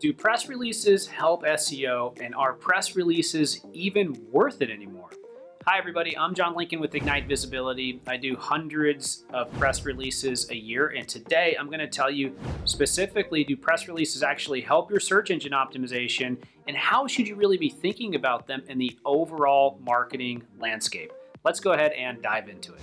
Do press releases help SEO and are press releases even worth it anymore? Hi, everybody. I'm John Lincoln with Ignite Visibility. I do hundreds of press releases a year, and today I'm going to tell you specifically do press releases actually help your search engine optimization, and how should you really be thinking about them in the overall marketing landscape? Let's go ahead and dive into it.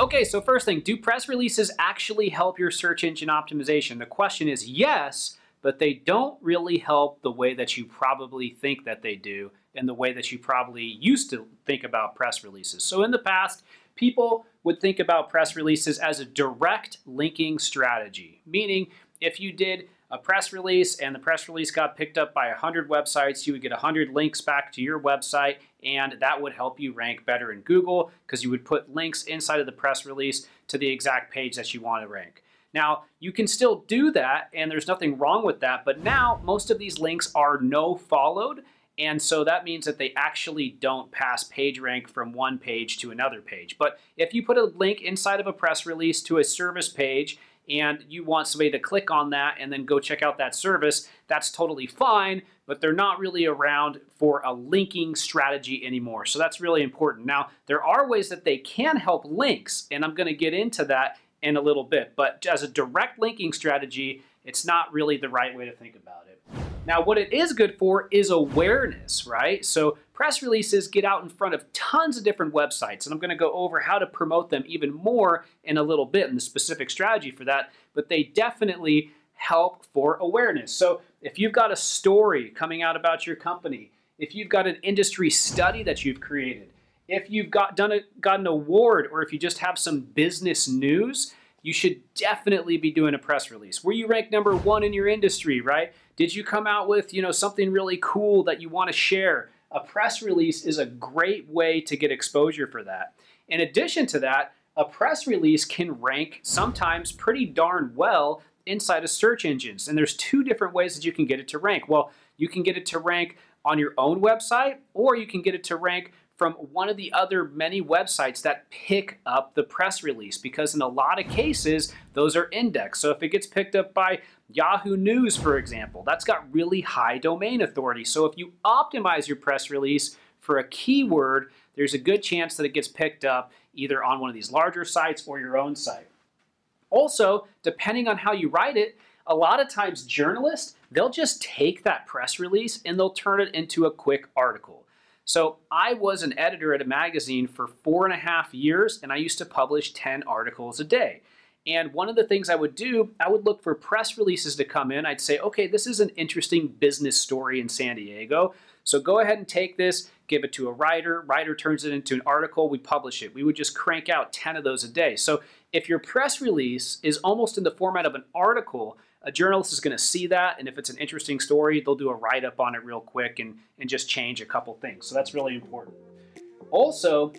Okay, so first thing, do press releases actually help your search engine optimization? The question is yes, but they don't really help the way that you probably think that they do and the way that you probably used to think about press releases. So in the past, people would think about press releases as a direct linking strategy, meaning if you did a press release and the press release got picked up by 100 websites, you would get 100 links back to your website, and that would help you rank better in Google because you would put links inside of the press release to the exact page that you want to rank. Now, you can still do that, and there's nothing wrong with that, but now most of these links are no followed. And so that means that they actually don't pass PageRank from one page to another page. But if you put a link inside of a press release to a service page and you want somebody to click on that and then go check out that service, that's totally fine, but they're not really around for a linking strategy anymore. So that's really important. Now, there are ways that they can help links, and I'm going to get into that in a little bit, but as a direct linking strategy, it's not really the right way to think about it. Now, what it is good for is awareness, right? So, press releases get out in front of tons of different websites, and I'm going to go over how to promote them even more in a little bit and the specific strategy for that, but they definitely help for awareness. So, if you've got a story coming out about your company, if you've got an industry study that you've created, if you've got done a, got an award, or if you just have some business news, you should definitely be doing a press release. Were you ranked number one in your industry, right? Did you come out with, you know, something really cool that you want to share? A press release is a great way to get exposure for that. In addition to that, a press release can rank sometimes pretty darn well inside of search engines. And there's two different ways that you can get it to rank. Well, you can get it to rank on your own website, or you can get it to rank from one of the other many websites that pick up the press release because in a lot of cases those are indexed. So if it gets picked up by Yahoo News, for example, that's got really high domain authority. So if you optimize your press release for a keyword, there's a good chance that it gets picked up either on one of these larger sites or your own site. Also, depending on how you write it, a lot of times journalists, they'll just take that press release and they'll turn it into a quick article. So I was an editor at a magazine for four and a half years, and I used to publish 10 articles a day. And one of the things I would do, I would look for press releases to come in. I'd say, okay, this is an interesting business story in San Diego. So go ahead and take this, give it to a writer. Writer turns it into an article. We publish it. We would just crank out 10 of those a day. So if your press release is almost in the format of an article, a journalist is going to see that, and if it's an interesting story, they'll do a write up on it real quick and, and just change a couple things. So that's really important. Also,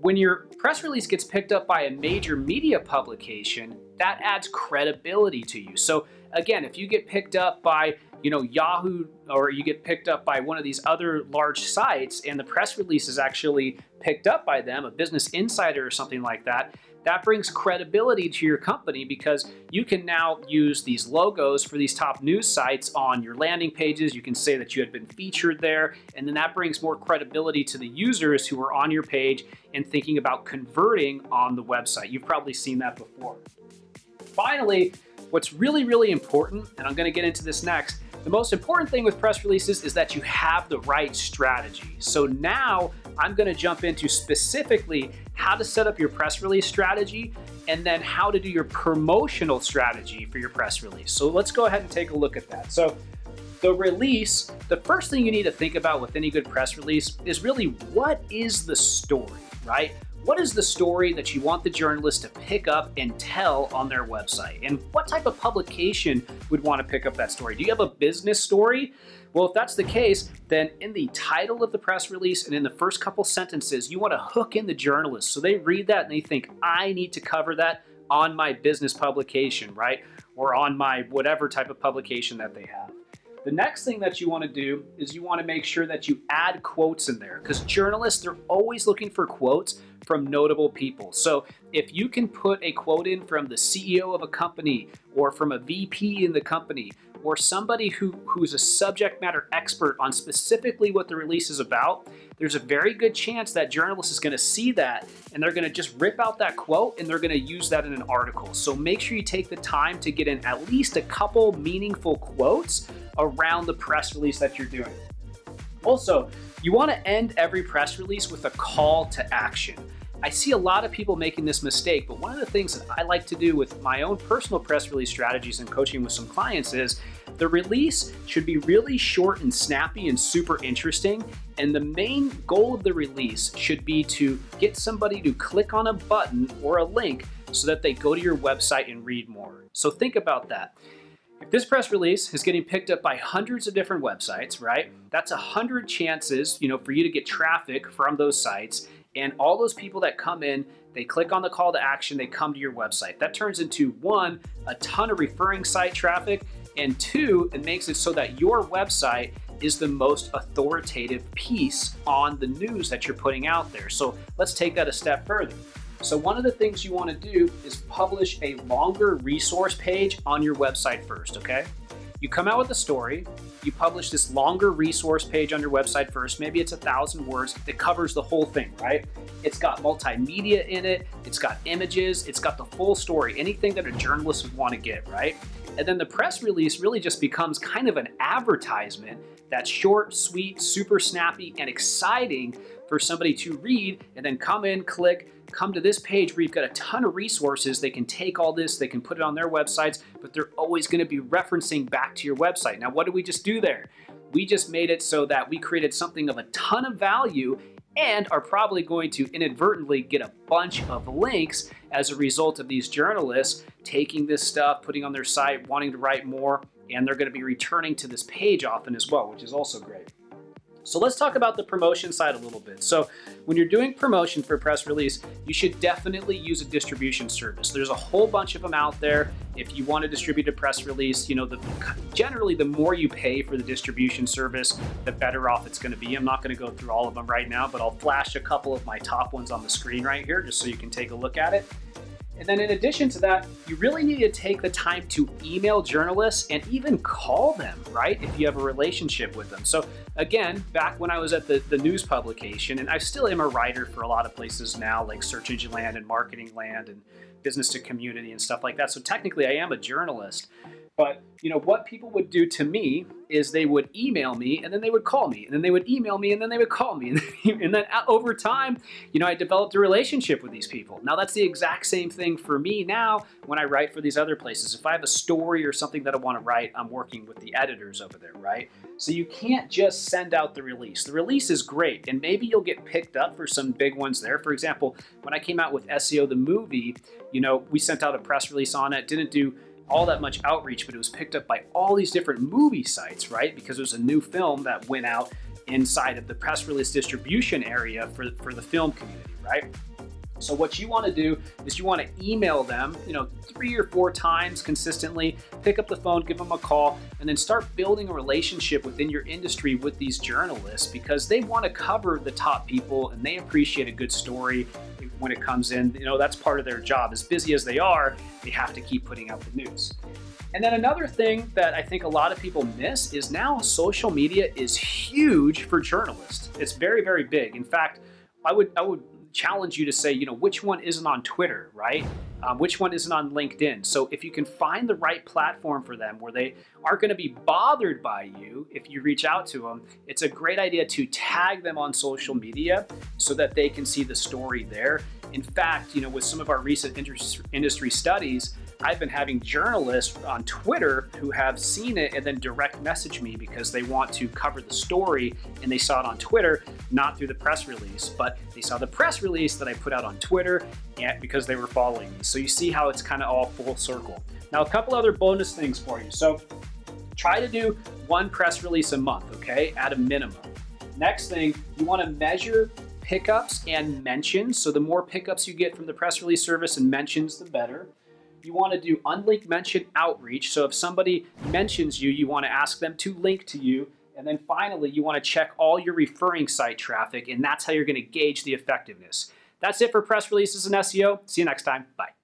when your press release gets picked up by a major media publication, that adds credibility to you. So again, if you get picked up by you know Yahoo or you get picked up by one of these other large sites and the press release is actually picked up by them, a business insider or something like that, that brings credibility to your company because you can now use these logos for these top news sites on your landing pages. You can say that you had been featured there, and then that brings more credibility to the users who are on your page and thinking about converting on the website. You've probably seen that before. Finally, what's really, really important, and I'm to get into this next, the most important thing with press releases is that you have the right strategy. So now I'm going to jump into specifically how to set up your press release strategy and then how to do your promotional strategy for your press release. So let's go ahead and take a look at that. So the release, the first thing you need to think about with any good press release is really what is the story, right? What is the story that you want the journalist to pick up and tell on their website? And what type of publication would want to pick up that story? Do you have a business story? Well, if that's the case, then in the title of the press release and in the first couple sentences, you want to hook in the journalist so they read that and they think, I need to cover that on my business publication, right? Or on my whatever type of publication that they have. The next thing that you want to do is you want to make sure that you add quotes in there because journalists, they're always looking for quotes from notable people. So if you can put a quote in from the CEO of a company or from a VP in the company or somebody who, who's a subject matter expert on specifically what the release is about, there's a very good chance that journalist is going to see that and they're going to just rip out that quote and they're going to use that in an article. So make sure you take the time to get in at least a couple meaningful quotes around the press release that you're doing. Also, you want to end every press release with a call to action. I see a lot of people making this mistake, but one of the things that I like to do with my own personal press release strategies and coaching with some clients is the release should be really short and snappy and super interesting. And the main goal of the release should be to get somebody to click on a button or a link so that they go to your website and read more. So think about that. If this press release is getting picked up by hundreds of different websites, right? That's a hundred chances, you know, for you to get traffic from those sites and all those people that come in, they click on the call to action, they come to your website. That turns into one, a ton of referring site traffic, and two, it makes it so that your website is the most authoritative piece on the news that you're putting out there. So let's take that a step further. So, one of the things you want to do is publish a longer resource page on your website first, okay? You come out with a story, you publish this longer resource page on your website first. Maybe it's a thousand words that covers the whole thing, right? It's got multimedia in it, it's got images, it's got the full story, anything that a journalist would want to get, right? And then the press release really just becomes kind of an advertisement that's short, sweet, super snappy, and exciting for somebody to read and then come in, click, come to this page where you've got a ton of resources. They can take all this, they can put it on their websites, but they're always going to be referencing back to your website. Now, what did we just do there? We just made it so that we created something of a ton of value and are probably going to inadvertently get a bunch of links as a result of these journalists taking this stuff, putting on their site, wanting to write more, and they're going to be returning to this page often as well, which is also great. So let's talk about the promotion side a little bit. So when you're doing promotion for press release, you should definitely use a distribution service. There's a whole bunch of them out there. If you want to distribute a press release, you know, the, generally the more you pay for the distribution service, the better off it's going to be. I'm not going to go through all of them right now, but I'll flash a couple of my top ones on the screen right here just so you can take a look at it. And then in addition to that, you really need to take the time to email journalists and even call them, right? If you have a relationship with them. So again, back when I was at the, the news publication, and I still am a writer for a lot of places now, like Search Engine Land and Marketing Land and Business to Community and stuff like that. So technically I am a journalist. But you know what people would do to me is they would email me and then they would call me and then they would email me and then they would call me and then uh, over time, you know, I developed a relationship with these people. Now that's the exact same thing for me now when I write for these other places. If I have a story or something that I want to write, I'm working with the editors over there, right? So you can't just send out the release. The release is great and maybe you'll get picked up for some big ones there. For example, when I came out with SEO the movie, you know, we sent out a press release on it, didn't do all that much outreach, but it was picked up by all these different movie sites, right? Because it was a new film that went out inside of the press release distribution area for, for the film community, right? So what you want to do is you want to email them, you know, three or four times consistently, pick up the phone, give them a call, and then start building a relationship within your industry with these journalists because they want to cover the top people and they appreciate a good story when it comes in. You know, that's part of their job. As busy as they are, they have to keep putting out the news. And then another thing that I think a lot of people miss is now social media is huge for journalists. It's very, very big. In fact, I would I would challenge you to say, you know, which one isn't on Twitter, right? Um, which one isn't on LinkedIn? So if you can find the right platform for them where they aren't going to be bothered by you if you reach out to them, it's a great idea to tag them on social media so that they can see the story there. In fact, you know, with some of our recent industry studies, I've been having journalists on Twitter who have seen it and then direct message me because they want to cover the story and they saw it on Twitter, not through the press release, but they saw the press release that I put out on Twitter and because they were following me. So you see how it's kind of all full circle. Now, a couple other bonus things for you. So try to do one press release a month, okay, at a minimum. Next thing, you want to measure pickups and mentions. So the more pickups you get from the press release service and mentions, the better you want to do unlinked mention outreach. So if somebody mentions you, you want to ask them to link to you. And then finally, you want to check all your referring site traffic, and that's how you're going to gauge the effectiveness. That's it for press releases and SEO. See you next time. Bye.